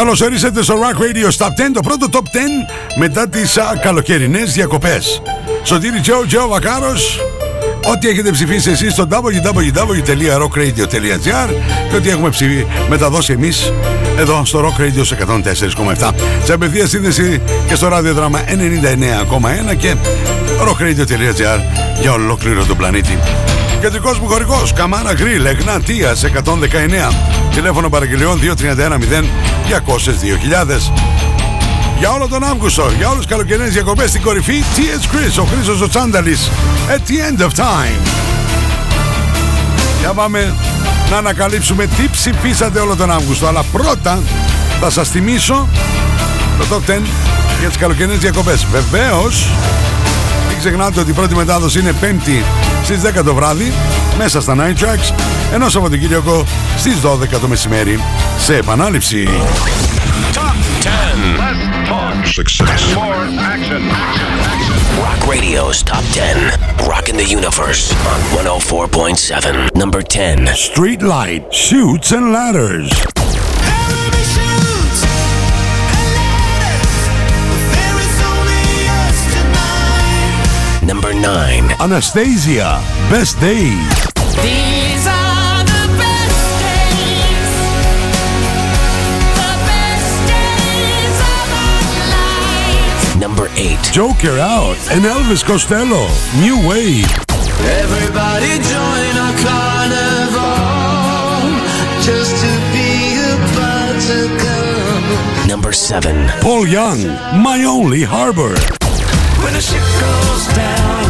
Καλώς ορίσατε στο Rock Radio Top 10, το πρώτο Top 10 μετά τις α, καλοκαιρινές διακοπές. Σωτήρι Τζο, Τζο Βακάρος, ό,τι έχετε ψηφίσει εσείς στο www.rockradio.gr και ό,τι έχουμε ψηφί, μεταδώσει εμείς εδώ στο Rock Radio σε 104,7. Σε απευθεία σύνδεση και στο ραδιοδράμα 99,1 και rockradio.gr για ολόκληρο τον πλανήτη. Κεντρικός μου χωρικός, Καμάρα Γκριλ, Εγνατίας 119. Τηλέφωνο παραγγελιών 2310 202.000. Για όλο τον Αύγουστο, για όλους τους καλοκαιρινές διακοπές στην κορυφή, T.S. Chris, ο Χρήστος ο Τσάνταλης, at the end of time. Για πάμε να ανακαλύψουμε τι ψηφίσατε όλο τον Αύγουστο. Αλλά πρώτα θα σας θυμίσω το top 10 για τις καλοκαιρινές διακοπές. Βεβαίως, μην ξεχνάτε ότι η πρώτη μετάδοση είναι 5η στις 10 το βράδυ μέσα στα Night Tracks ενώ Σαββατοκύριακο στις 12 το μεσημέρι σε επανάληψη. Top 10. Less talk. Success. More action. Rock Radio's Top 10. Rocking the Universe on 104.7. Number 10. Street Light, Shoots and Ladders. 9. Anastasia, Best Days. These are the best days, the best days of our lives. Number 8. Joker Out and Elvis Costello, New Wave. Everybody join our carnival just to be about to come. Number 7. Paul Young, My Only Harbor. When the ship goes down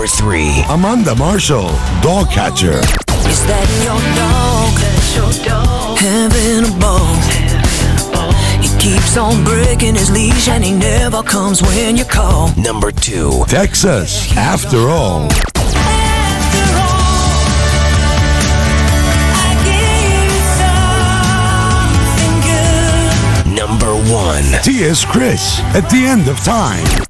Number 3. Amanda Marshall, Dogcatcher. Is that your dog? Having a ball. He keeps on breaking his leash and he never comes when you call. Number 2. Texas, After All. After all, I give you something good. Number 1. T.S. Chris, At the End of Time.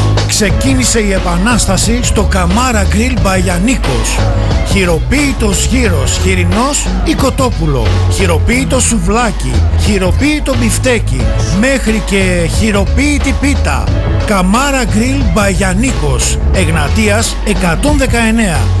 Ξεκίνησε η επανάσταση στο Καμάρα Grill Μπαγιανίκος. Χειροποίητος γύρος, χοιρινός ή κοτόπουλο. Χειροποίητο σουβλάκι, χειροποίητο μπιφτέκι, μέχρι και χειροποίητη πίτα. Καμάρα Grill Μπαγιανίκος, Εγνατίας 119.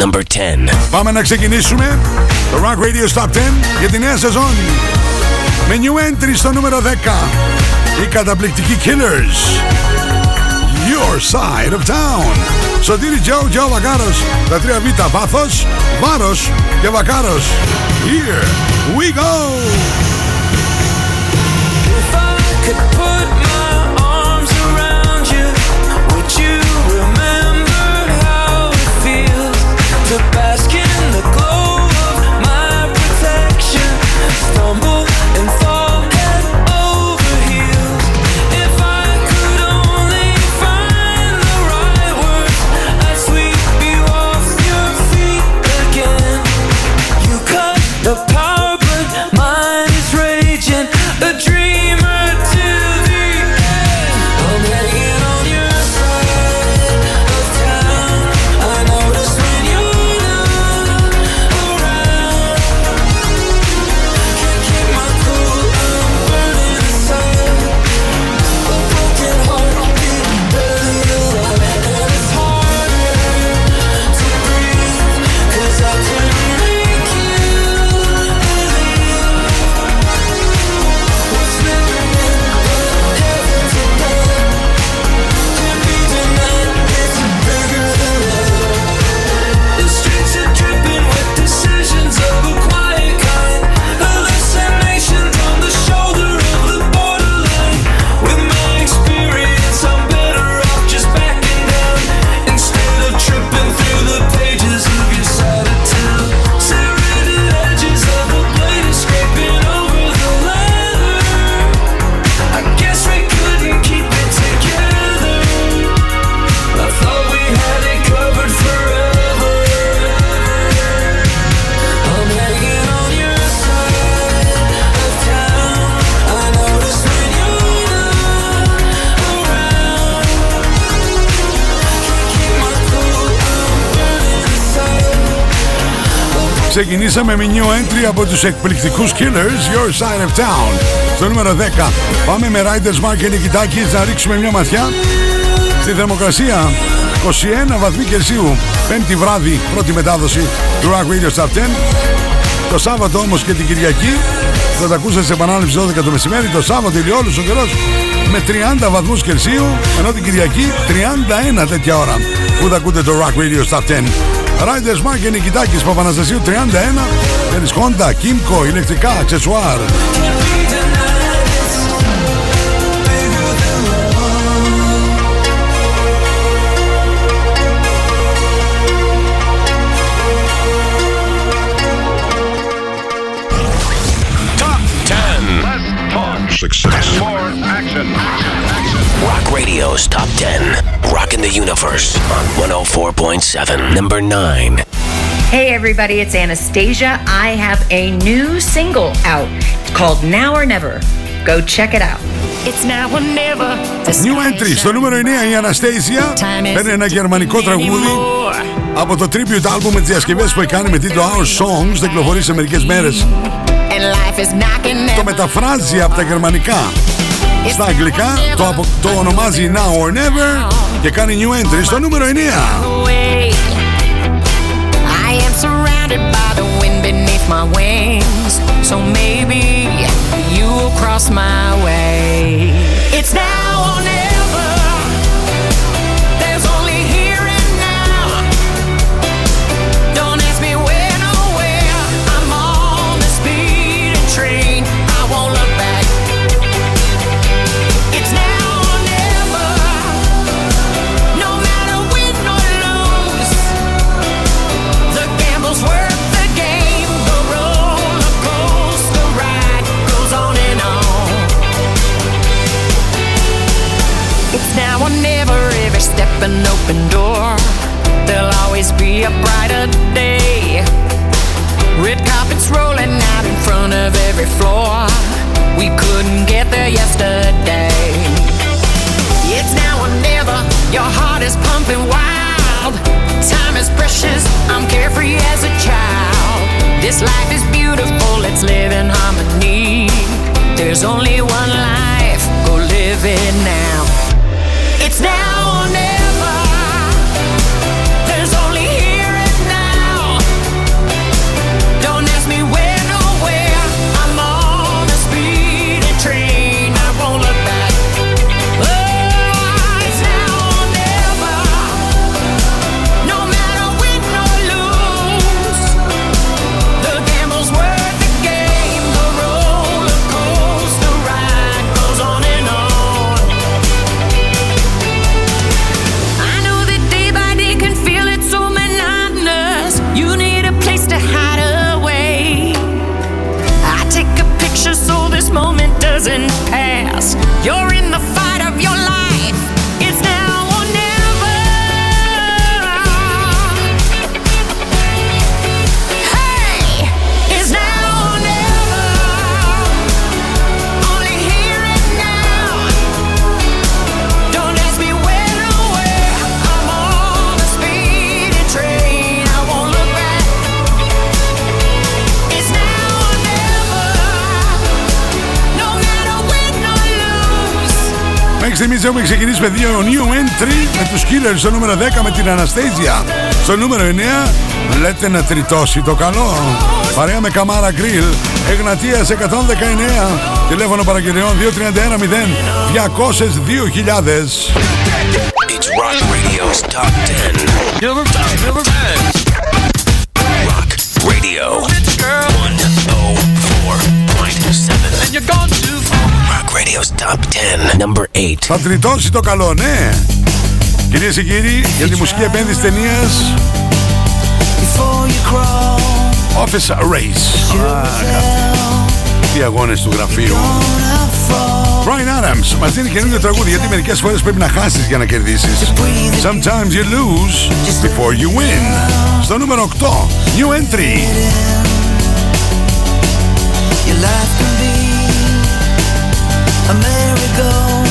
Number 10. Πάμε να ξεκινήσουμε το Rock Radio Top 10 για τη νέα σεζόν. Με new entry στο νούμερο 10. Οι καταπληκτικοί Killers. Your Side of Town. Σωτήρι Τζο, Τζο Βακάρος. Τα τρία β. Βάθος, βάρος και Βακάρος. Here we go. If I could put Ξεκινήσαμε με new entry από τους εκπληκτικούς Killers, Your Side of Town. Στο νούμερο 10 πάμε με Riders Mark και Νικητάκης να ρίξουμε μια ματιά στη θερμοκρασία 21 βαθμοί Κελσίου, πέμπτη βράδυ, πρώτη μετάδοση του Rock Radio Top 10. Το Σάββατο όμως και την Κυριακή θα τα ακούσατε σε επανάληψη 12 το μεσημέρι. Το Σάββατο ηλιόλους ο καιρός με 30 βαθμούς Κελσίου, ενώ την Κυριακή 31 τέτοια ώρα που θα ακούτε το Rock Radio Top 10. Ράιντε σμάικα, νοικιτάκι, παπαναστασίου 31. Κερισχόντα, κίμκο, ηλεκτρικά, αξεσουάρ. Τόπ 10 τεστ. Rock Radio's Top 10. Rocking the Universe on 104.7. Number 9. Hey everybody, it's Anastasia. I have a new single out called Now or Never. Go check it out. It's now or never. New entry στο νούμερο 9 η Αναστέζια παίρνει ένα γερμανικό τραγούδι από το tribute album με τις διασκευές που έκανε με τίτλο Our Songs δεν κυκλοφορεί σε μερικές μέρες το μεταφράζει από τα γερμανικά στα αγγλικά το, απο- το ονομάζει Now or Never και κάνει new entry στο νούμερο 9 στιγμής έχουμε ξεκινήσει με δύο new entry με τους Killers στο νούμερο 10 με την Αναστέζια στο νούμερο 9 λέτε να τριτώσει το καλό παρέα με Καμάρα Γκριλ Εγνατίας 119 τηλέφωνο παραγγελιών 231 0 202 It's Rock Radio's Top 10. Number 10. Number 10. Rock Radio 104.7. And you're gone too far. Rock Radio's Top 10. Number 8. Θα τριτώσει το καλό, ναι. Κυρίες και κύριοι, για τη μουσική επένδυση ταινίας. Office Race. Τι αγώνες του γραφείου. Brian Adams μας δίνει καινούργιο τραγούδι γιατί μερικές φορές πρέπει να χάσεις για να κερδίσεις. Sometimes you lose before you win. Στο νούμερο 8 New Entry America.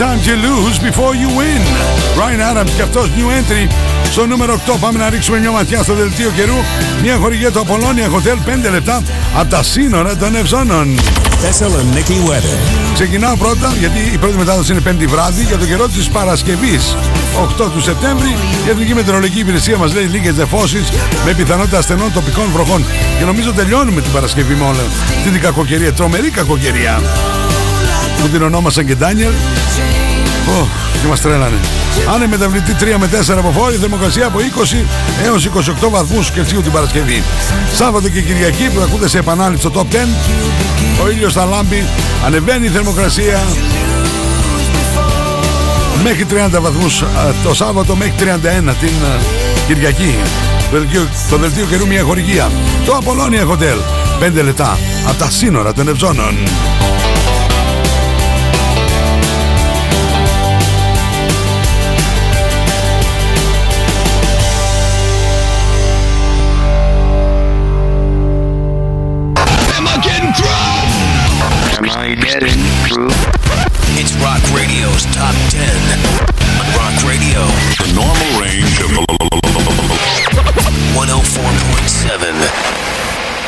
Sometimes you lose before you win. Brian Adams και αυτός new entry στο νούμερο 8. Πάμε να ρίξουμε μια ματιά στο δελτίο καιρού. Μια χορηγία του Apollonia Hotel 5 λεπτά από τα σύνορα των Ευζώνων. Thessaloniki weather. Ξεκινάω πρώτα γιατί η πρώτη μετάδοση είναι πέμπτη βράδυ για το καιρό της Παρασκευής 8 του Σεπτέμβρη η Εθνική Μετεωρολογική Υπηρεσία μας λέει λίγες νεφώσεις με πιθανότητα ασθενών τοπικών βροχών και νομίζω τελειώνουμε την Παρασκευή με όλα την κακοκαιρία, τρομερή κακοκαιρία που την ονόμασαν και Ντάνιελ. Ω, και μας τρέλανε. Αν μεταβλητή 3 με 4 από φόρη θερμοκρασία από 20 έως 28 βαθμούς Κελσίου την Παρασκευή. Σάββατο και Κυριακή που ακούτε σε επανάληψη στο Top 10 ο ήλιος θα λάμπει ανεβαίνει η θερμοκρασία. Μέχρι 30 βαθμούς α, το Σάββατο μέχρι 31 την α, Κυριακή. Το δελτίο, το δελτίο καιρού μια χορηγία. Το Apollonia Hotel. 5 λεπτά από τα σύνορα των Ευζώνων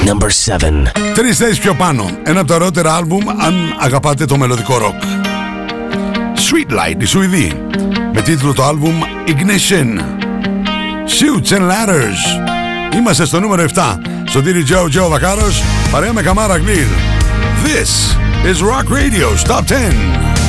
Number 7. Τρεις θέσεις πιο πάνω. Ένα από τα ωραιότερα άλμπουμ αν αγαπάτε το μελωδικό ροκ. Sweet Light η Σουηδή. Με τίτλο το άλμπουμ Ignition. Shoots and Ladders. Είμαστε στο νούμερο 7 στο τύρι Joe Joe Βακάρος παρέα με Καμάρα Γκλήρ This is Rock Radio's Top 10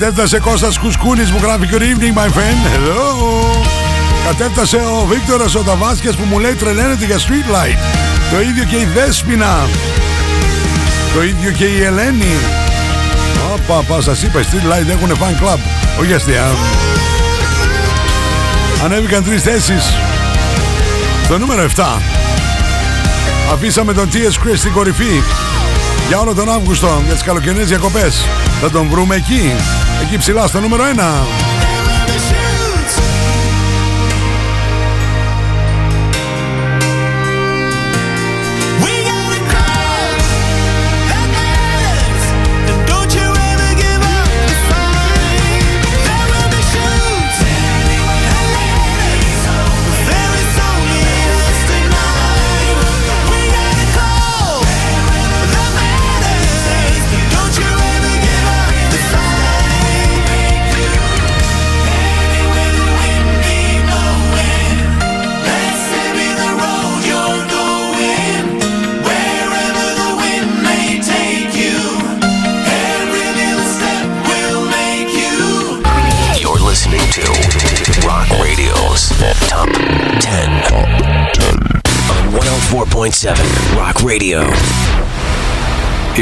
Κατέφτασε Κώστας Κουσκούνης μου γράφει Good evening my friend. Hello. Κατέφτασε ο Βίκτορας ο Ταβάσκιας που μου λέει τρελαίνεται για street light Το ίδιο και η Δέσποινα. Το ίδιο και η Ελένη. Όπα, πα, σας είπα, οι street light έχουν fan club. Όχι αστεία. Ανέβηκαν τρεις θέσεις. Στο νούμερο 7 Αφήσαμε τον T.S. Chris στην κορυφή. Για όλο τον Αύγουστο για τις καλοκαιρινές διακοπές. Θα τον βρούμε εκεί, εκεί ψηλά στο νούμερο 1.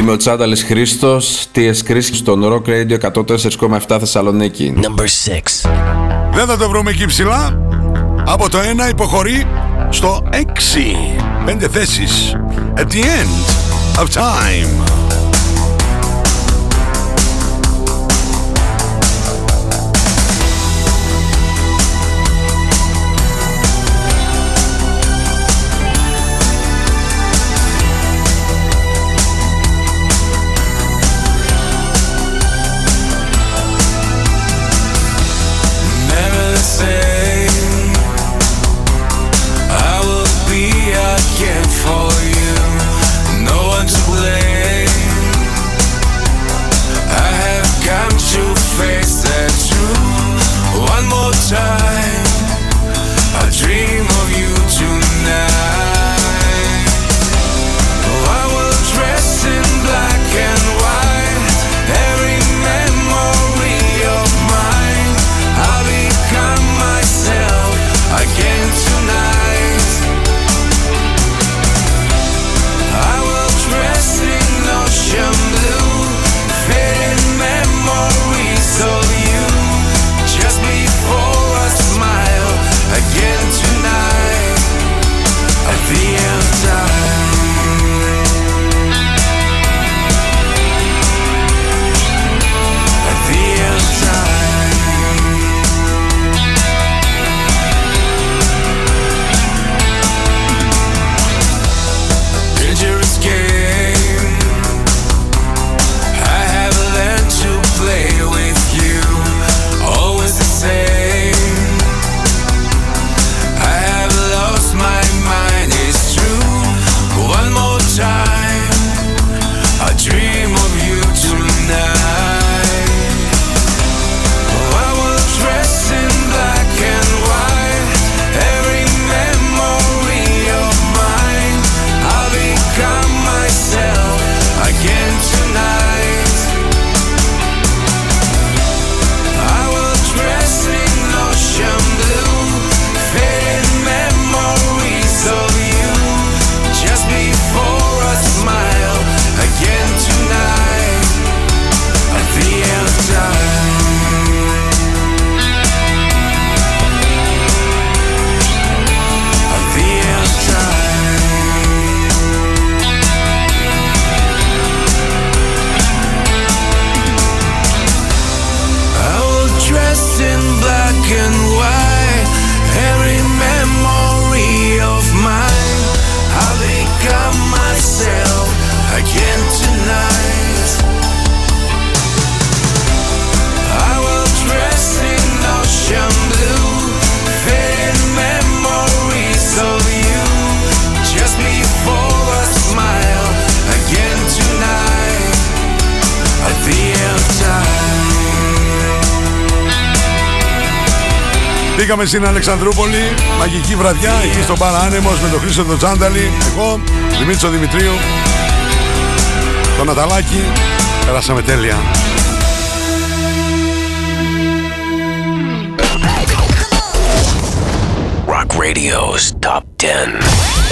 Είμαι ο Τσάνταλης Χρήστος, TS Chris στον Rock Radio 104,7 Θεσσαλονίκη. Number 6. Δεν θα το βρούμε εκεί ψηλά. Από το 1 υποχωρεί στο 6. Πέντε θέσεις. At the end of time. Πήγαμε στην Αλεξανδρούπολη, μαγική βραδιά, εκεί στο Παράνεμος με τον Χρήστο τον Τζάνταλη, εγώ, Δημήτρη Δημητρίου, τον Αταλάκη, περάσαμε τέλεια. Rock Radio's Top 10.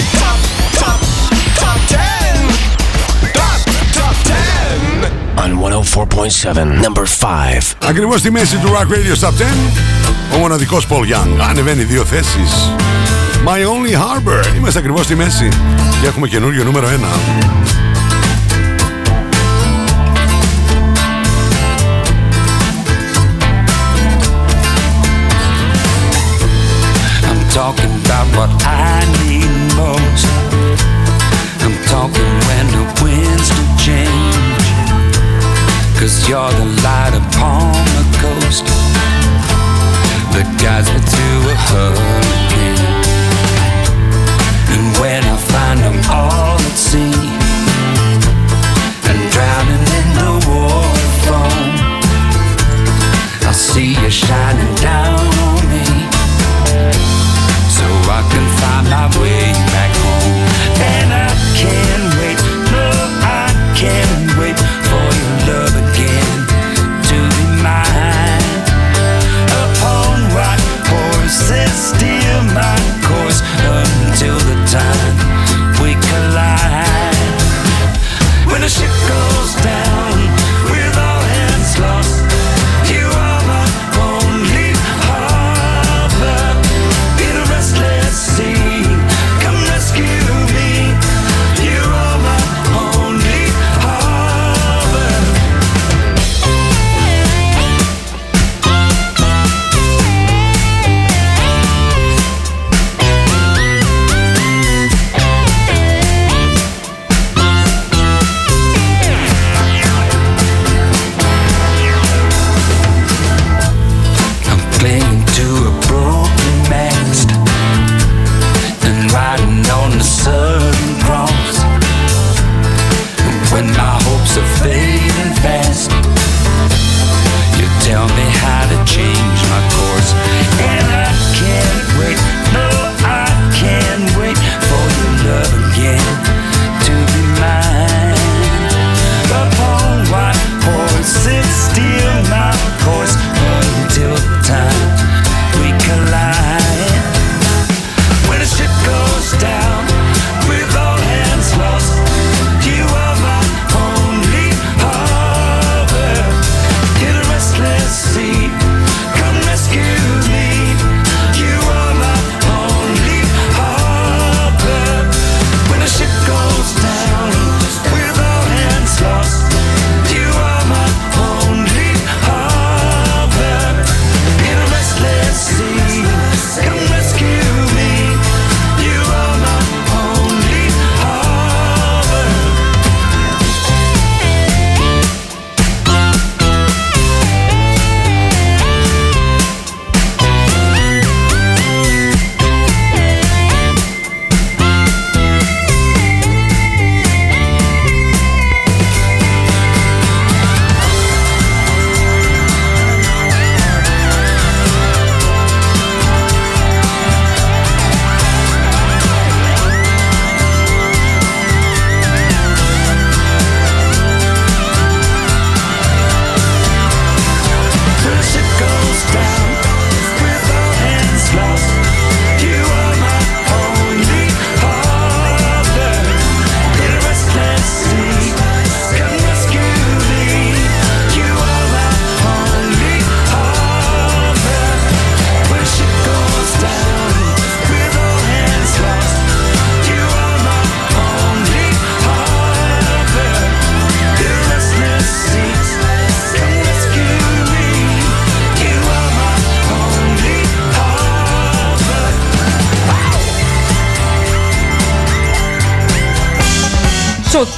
on 104.7, number 5. Ακριβώ στη μέση του Rock Radio Stop 10, ο μοναδικό Paul Young ανεβαίνει δύο θέσει. My Only Harbor. Είμαστε ακριβώ στη μέση και έχουμε καινούριο νούμερο 1.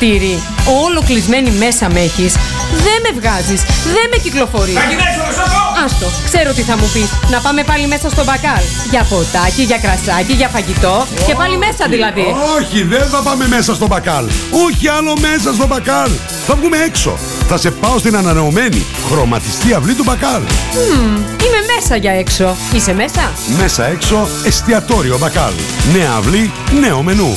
ποτήρι, όλο κλεισμένη μέσα με έχεις, δεν με βγάζεις, δεν με κυκλοφορείς. Θα γυρίσω, Άστο, ξέρω τι θα μου πεις. Να πάμε πάλι μέσα στο μπακάλ. Για ποτάκι, για κρασάκι, για φαγητό. Oh, και πάλι μέσα δηλαδή. Όχι, δεν θα πάμε μέσα στο μπακάλ. Όχι άλλο μέσα στο μπακάλ. Θα βγούμε έξω. Θα σε πάω στην ανανεωμένη χρωματιστή αυλή του μπακάλ. Mm, είμαι μέσα για έξω. Είσαι μέσα; Μέσα έξω, εστιατόριο μπακάλ. Νέα αυλή, νέο μενού.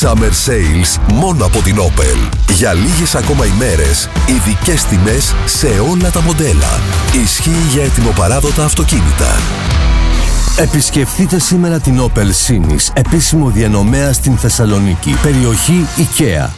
Summer Sales μόνο από την Opel. Για λίγες ακόμα ημέρες, ειδικές τιμές σε όλα τα μοντέλα. Ισχύει για ετοιμοπαράδοτα αυτοκίνητα. Επισκεφτείτε σήμερα την Opel Sinis, επίσημο διανομέα στην Θεσσαλονίκη, περιοχή IKEA.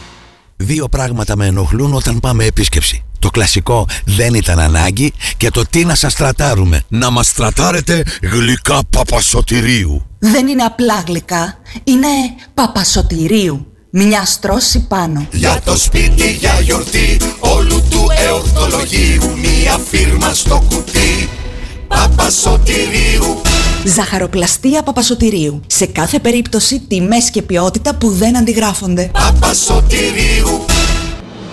Δύο πράγματα με ενοχλούν όταν πάμε επίσκεψη. Το κλασικό δεν ήταν ανάγκη και το τι να σας τρατάρουμε. Να μας τρατάρετε γλυκά παπασωτηρίου. Δεν είναι απλά γλυκά, είναι παπασωτηρίου. Μια στρώση πάνω. Για το σπίτι, για γιορτή, όλου του εορτολογίου, μία φίρμα στο κουτί. Παπασωτηρίου. Ζαχαροπλαστεία Παπασωτηρίου. Σε κάθε περίπτωση τιμές και ποιότητα που δεν αντιγράφονται. Παπασωτηρίου.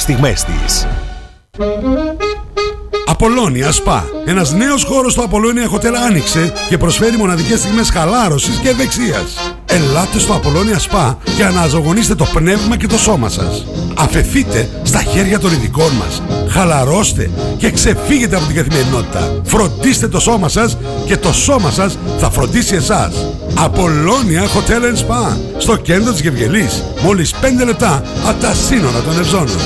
στιγμές της. Απολώνια Σπα. Ένας νέος χώρος στο Απολώνια Hotel άνοιξε και προσφέρει μοναδικές στιγμές χαλάρωσης και ευεξίας. Ελάτε στο Απολώνια Σπα και αναζωογονήστε το πνεύμα και το σώμα σας. Αφεθείτε στα χέρια των ειδικών μας. Χαλαρώστε και ξεφύγετε από την καθημερινότητα. Φροντίστε το σώμα σας και το σώμα σας θα φροντίσει εσάς. Απολώνια Hotel and Spa. Στο κέντρο της Γευγελής. Μόλις 5 λεπτά από τα σύνορα των Ευζώνων.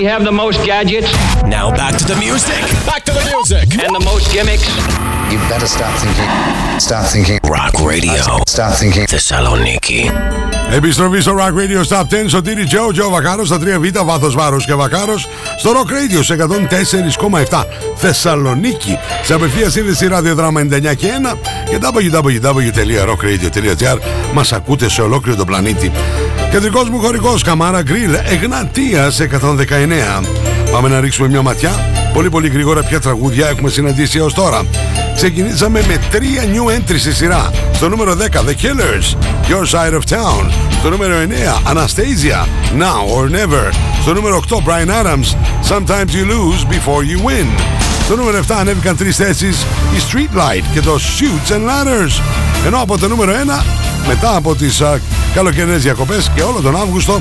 We have the most gadgets. Now back to the music. Back to the music. And the most gimmicks. You better start thinking. Start thinking. Rock Radio. Start thinking. Θεσσαλονίκη. Επιστροφή στο Rock Radio Stop 10 Σωτήρι Τζο, Τζο Βακάρος στα 3Β, βάθος βάρος και Βακάρος στο Rock Radio σε 104,7 Θεσσαλονίκη σε απευθεία σύνδεση ραδιοδράμα 99 και 1 και www.rockradio.gr Μας ακούτε σε ολόκληρο τον πλανήτη Κεντρικός μου χωρικός Καμάρα Γκριλ Εγνατίας σε 119 Πάμε να ρίξουμε μια ματιά Πολύ πολύ γρήγορα ποια τραγούδια έχουμε συναντήσει έως τώρα Ξεκινήσαμε με τρία new entry στη σειρά. Στο νούμερο 10 The Killers Your Side of Town. Στο νούμερο 9 Anastasia Now or Never. Στο νούμερο 8 Brian Adams Sometimes You Lose Before You Win. Στο νούμερο 7 ανέβηκαν τρεις θέσεις η Streetlight και το Shoots and Ladders. Ενώ από το νούμερο 1 μετά από τις uh, καλοκαιρινές διακοπές και όλο τον Αύγουστο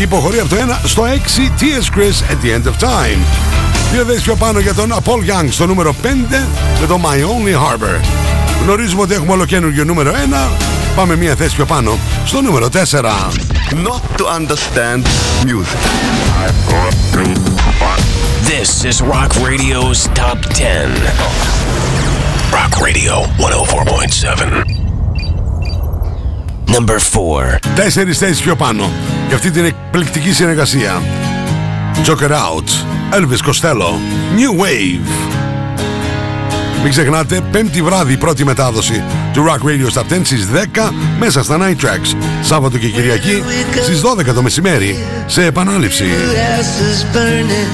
υποχωρεί από το 1 στο 6 T.S. Chris at the End of Time Δύο θέσεις πιο πάνω για τον Paul Young στο νούμερο 5 με το My Only Harbor. Γνωρίζουμε ότι έχουμε ολοκένουργιο νούμερο 1. Πάμε μία θέση πιο πάνω στο νούμερο 4. Not to understand music. This is Rock Radio's Top 10. Rock Radio 104.7. Number 4. Τέσσερις θέσεις πιο πάνω για αυτή την εκπληκτική συνεργασία. Joker Out, Elvis Costello, New Wave. Μην ξεχνάτε, πέμπτη βράδυ πρώτη μετάδοση του Rock Radio Stop 10 στις 10 μέσα στα Night Tracks. Σάββατο και Κυριακή στις 12 το μεσημέρι σε επανάληψη. asses burning.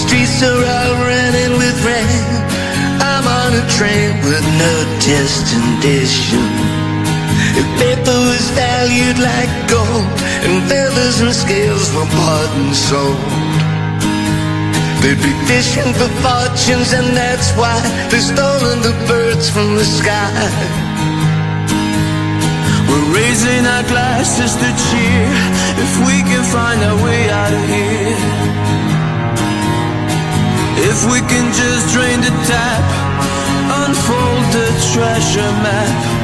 Streets are all running with rain. I'm on a train with no destination. If paper was valued like gold, and feathers and scales were bought and sold, they'd be fishing for fortunes, and that's why they're stolen the birds from the sky. We're raising our glasses to cheer if we can find our way out of here. If we can just drain the tap, unfold the treasure map,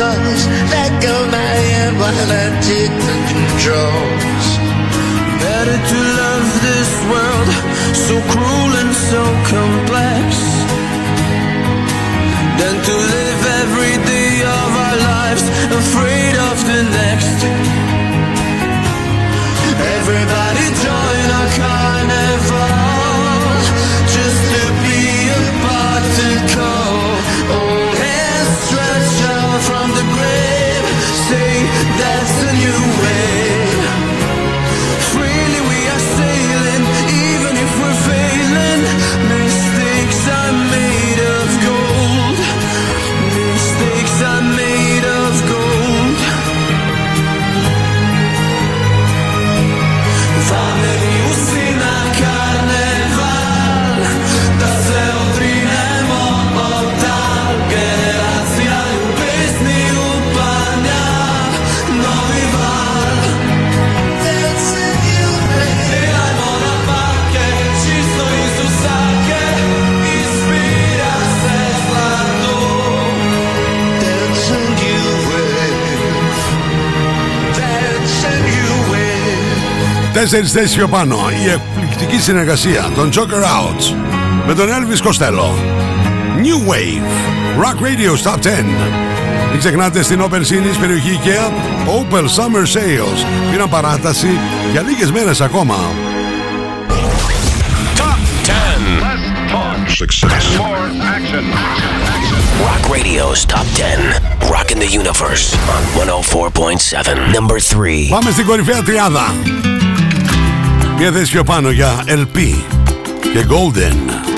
muscles let go my head while I take the controls. Better to love this world, so cruel and so complex, than to live. Τέσσερις θέσει πιο πάνω Η εκπληκτική συνεργασία των Joker Out Με τον Elvis Costello New Wave Rock Radio Top 10 Μην ξεχνάτε στην Open Series περιοχή IKEA Opel Summer Sales Πήραν παράταση για λίγες μέρες ακόμα success. More action. Rock Radio's Top 10. Rock in the Universe on 104.7. Number 3. Πάμε στην κορυφαία τριάδα. Μια θέση πιο πάνω για LP και Golden.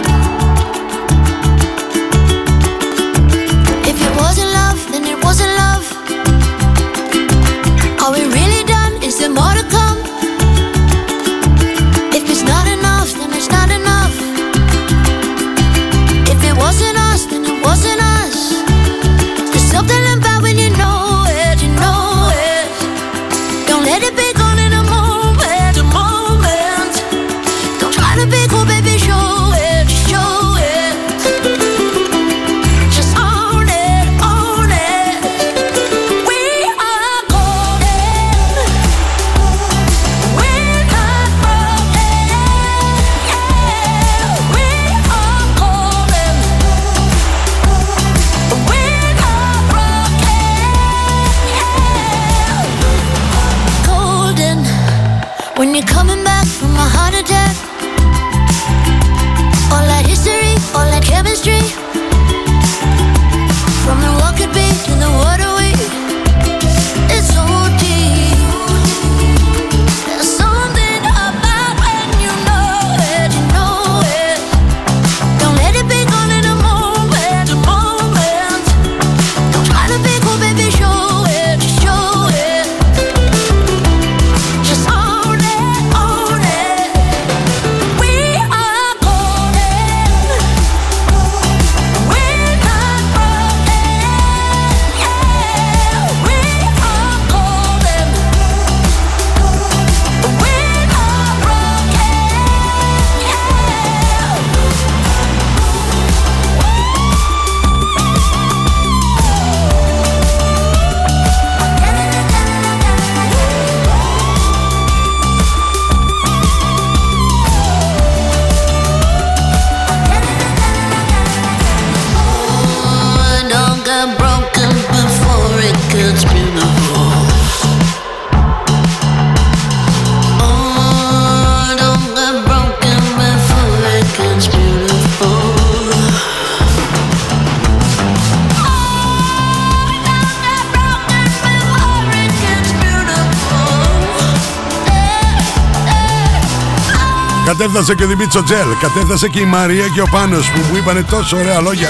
Κατέφτασε και ο Δημίτσο Τζέλ. Κατέφτασε και η Μαρία και ο Πάνος που μου είπανε τόσο ωραία λόγια.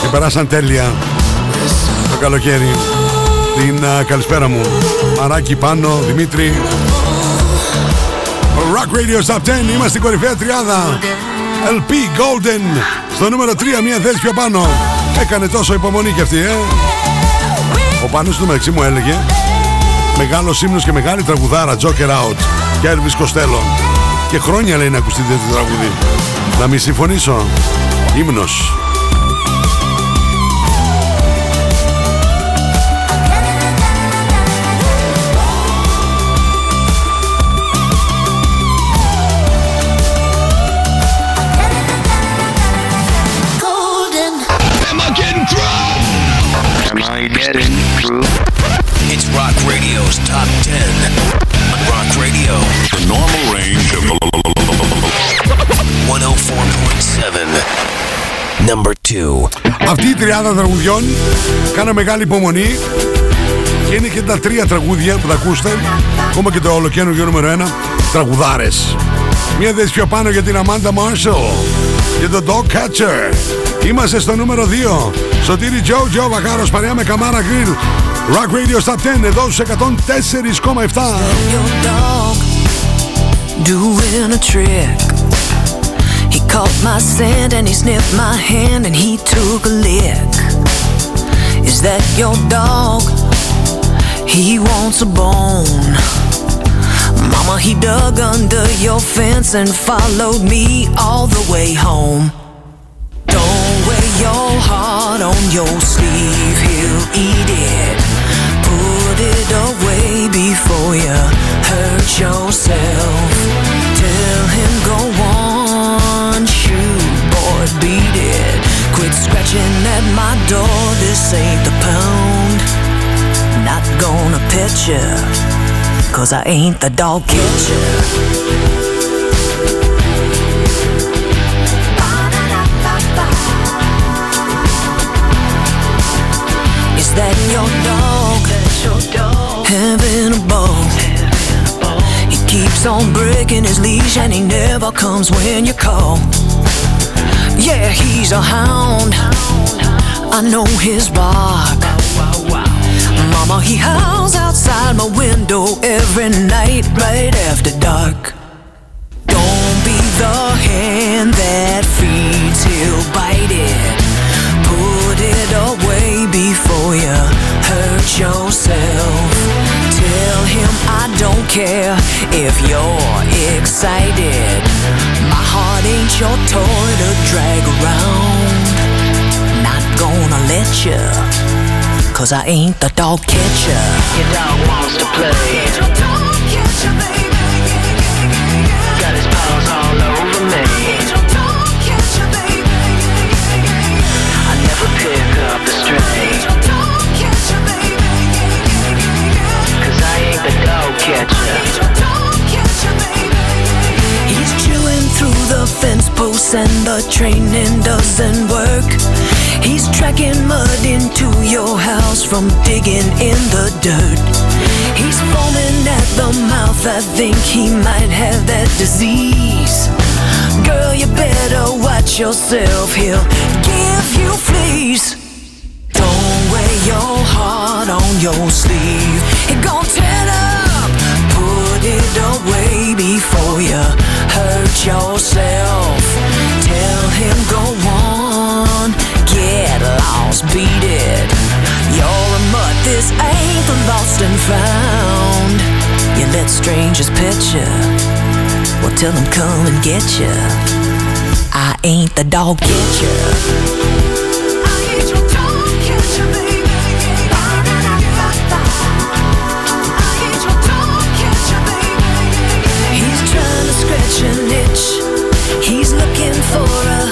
Και περάσαν τέλεια το καλοκαίρι. Την α, καλησπέρα μου. Μαράκι Πάνο, Δημήτρη. Rock Radio Stop 10. Είμαστε στην κορυφαία τριάδα. LP Golden. Στο νούμερο 3, μία θέση πιο πάνω. Έκανε τόσο υπομονή κι αυτή, ε. Ο Πάνος του μεταξύ μου έλεγε Μεγάλος ύμνος και μεγάλη τραγουδάρα Joker Out και Elvis Costello και χρόνια λέει να ακουστεί τέτοιο τραγούδι. Να μη συμφωνήσω. Ήμνος. Rock Radio's Top 10. 104.7. Number 2. Αυτή η τριάδα τραγουδιών Κάνα μεγάλη υπομονή. Και είναι και τα τρία τραγούδια που θα ακούσετε Ακόμα και το ολοκαίνουργιο νούμερο ένα Τραγουδάρες. Μία θέση πιο πάνω για την Amanda Marshall Και το Dog Catcher. Είμαστε στο νούμερο 2 Σωτήρι Τζο Τζο Βακάρος παρέα με Καμάρα Γκριλ. Rock Radio Stop 10 εδώ στους 104,7 dog doing a trick. He caught my scent and he sniffed my hand and he took a lick. Is that your dog? He wants a bone. Mama, he dug under your fence and followed me all the way home. Don't wear your heart on your sleeve, he'll eat it. Put it away before you hurt yourself. Tell him go Quit scratching at my door, this ain't the pound. Not gonna pet you, cause I ain't the dog catcher. Is that your dog? Having a ball. He keeps on breaking his leash and he never comes when you call. Yeah, he's a hound. I know his bark. Mama, he howls outside my window every night right after dark. Don't be the hand that feeds, he'll bite it. Put it away before you hurt yourself. Tell him I don't care if you're excited. Heart ain't your toy to drag around. Not gonna let you, cause I ain't the dog catcher. The training doesn't work. He's tracking mud into your house from digging in the dirt. He's foaming at the mouth, I think he might have that disease. Girl, you better watch yourself, he'll give you fleas. Don't wear your heart on your sleeve. He gon' tear it up. Put it away before you hurt yourself. Him go on, get lost, beat it. You're a mutt, this ain't the lost and found. You let strangers pet you. Well, tell them come and get you. I ain't the dog catcher. He's trying to scratch an itch. He's looking for a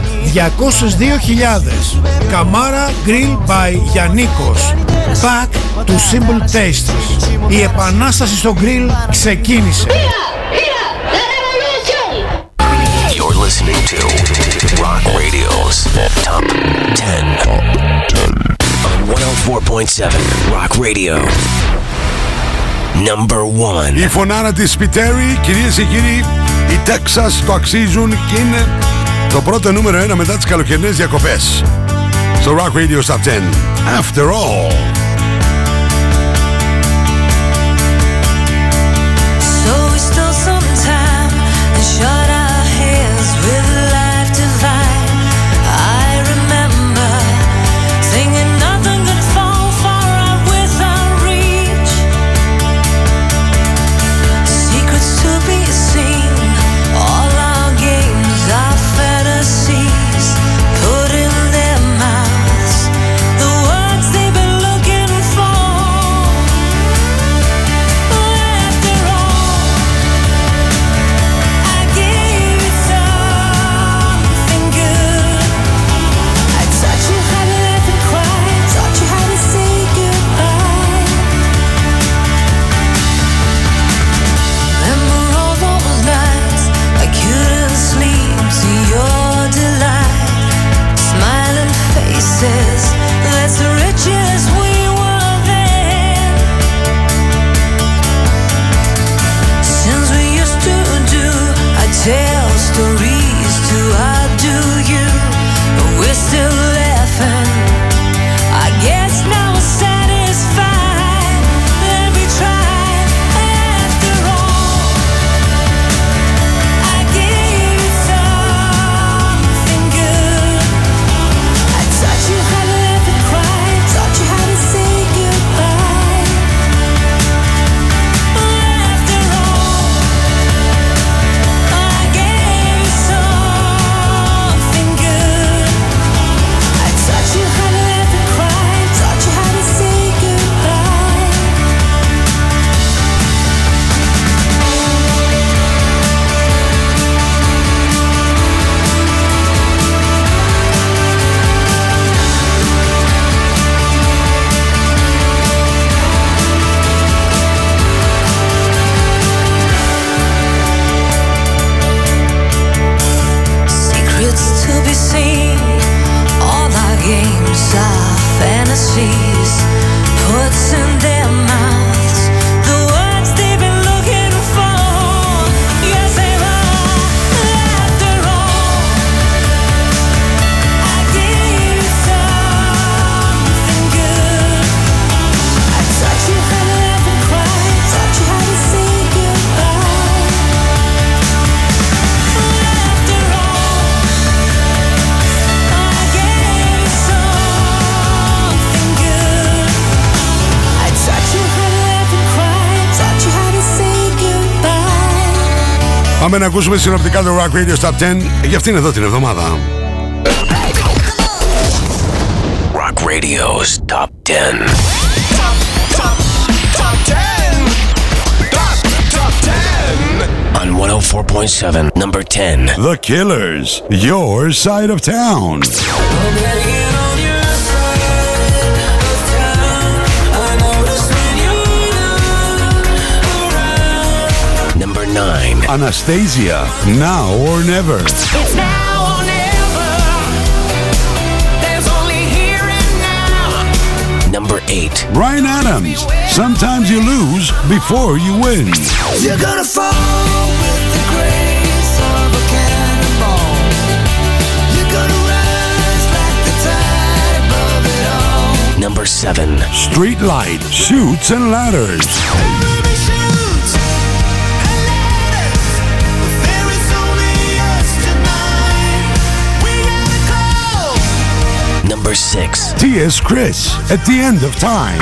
202.000 Καμάρα Grill by Γιαννίκος Back to Simple Tastes. Η επανάσταση στο grill ξεκίνησε. You're listening to Rock Radio's Top 10 on 104.7 Rock Radio. Number 1. Η φωνάρα της Σπιτέρη, κυρίες και κύριοι, οι Τέξας το αξίζουν και είναι το πρώτο νούμερο ένα μετά τις καλοκαιρινές διακοπές. Στο Rock Radio Top 10. After all. Πάμε να ακούσουμε συνοπτικά το Rock Radio Top 10 για αυτήν εδώ την εβδομάδα. Rock Radio's Top 10. Top 10. Top, top 10. On 104.7, number 10. The Killers, your side of town. Anastasia, now or never. It's now or never. There's only here and now. Number 8. Brian Adams, sometimes you lose before you win. You're gonna fall with the grace of a cannonball. You're gonna rise like the tide above it all. Number 7. Street light, shoots and ladders. number six. T.S. Chris, At the End of Time.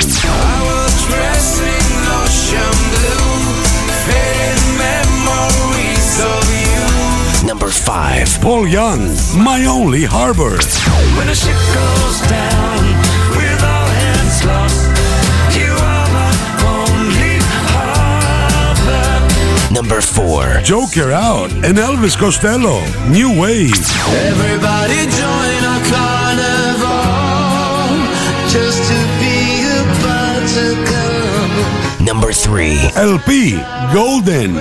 Number five. Paul Young, My Only Harbor. When a ship goes down with all hands lost. Number four. Joker out and Elvis Costello. New wave. Everybody join Number 3. LP, Golden.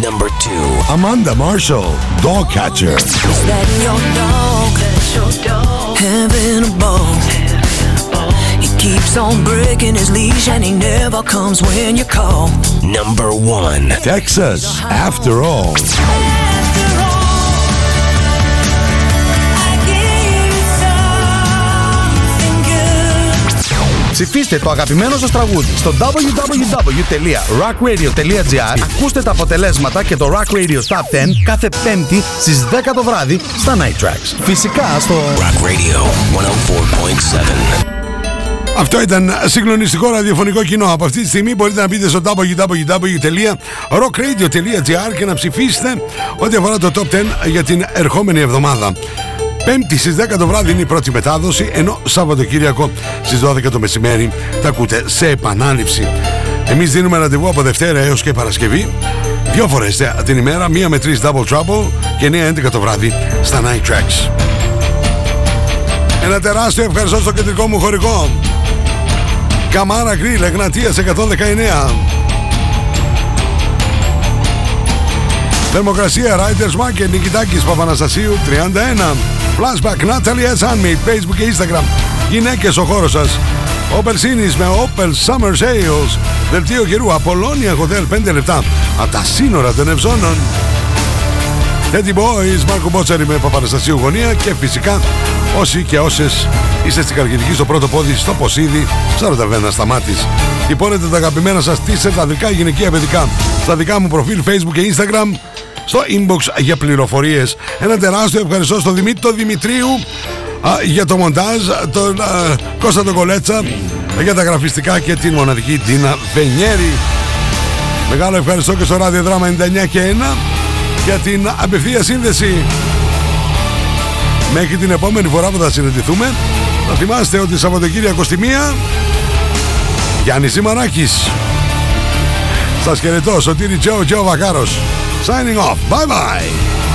Number 2. Amanda Marshall, Dog Catcher. That your dog, having a ball. He keeps on breaking his leash and he never comes when you call. Number 1. Texas, After All. Ψηφίστε το αγαπημένο σας τραγούδι στο www.rockradio.gr Ακούστε τα αποτελέσματα και το Rock Radio Top 10 κάθε πέμπτη στις 10 το βράδυ στα Night Tracks. Φυσικά στο Rock Radio 104.7. Αυτό ήταν συγκλονιστικό ραδιοφωνικό κοινό. Από αυτή τη στιγμή μπορείτε να μπείτε στο www.rockradio.gr και να ψηφίσετε ό,τι αφορά το Top 10 για την ερχόμενη εβδομάδα. Πέμπτη στις 10 το βράδυ είναι η πρώτη μετάδοση, ενώ Σαββατοκύριακο στις 12 το μεσημέρι τα ακούτε σε επανάληψη. Εμείς δίνουμε ραντεβού από Δευτέρα έως και Παρασκευή, δύο φορές την ημέρα, μία με τρεις Double Trouble και 9-11 το βράδυ στα Night Tracks. Ένα τεράστιο ευχαριστώ στο κεντρικό μου χωρικό. Καμάρα Γκριλ, Εγνατίας 119. Θερμοκρασία Riders Market Νικητάκης Παπαναστασίου 31 Flashback Natalie S. Handmade Facebook και Instagram. Γυναίκες ο χώρος σας. Opel Sinis με Opel Summer Sales. Δελτίο καιρού Απολώνια Hotel 5 λεπτά. Από τα σύνορα των Ευζώνων. Teddy Boys Μάρκο Μπότσαρη με Παπαναστασίου γωνία Και φυσικά όσοι και όσες Είστε στην Καρκιδική στο πρώτο πόδι Στο Ποσίδι Σαν ταβέρνα Σταμάτης Υπόνετε τα αγαπημένα σας t-shirt Αδρικά γυναικεία παιδικά. Στα δικά μου προφίλ Facebook και Instagram στο inbox για πληροφορίες. Ένα τεράστιο ευχαριστώ στον Δημήτρη Δημητρίου α, για το μοντάζ, τον α, Κώστα τον Κολέτσα για τα γραφιστικά και την μοναδική Τίνα Βενιέρη. Μεγάλο ευχαριστώ και στο ραδιοδράμα 99 και 1 για την απευθεία σύνδεση. Μέχρι την επόμενη φορά που θα συναντηθούμε θα θυμάστε ότι Σαββατοκύριακο στη μία Γιάννης Σιμαράκης Σας χαιρετώ, Σωτήρη Τζέο Τζέο Βακάρος Signing off. Bye bye.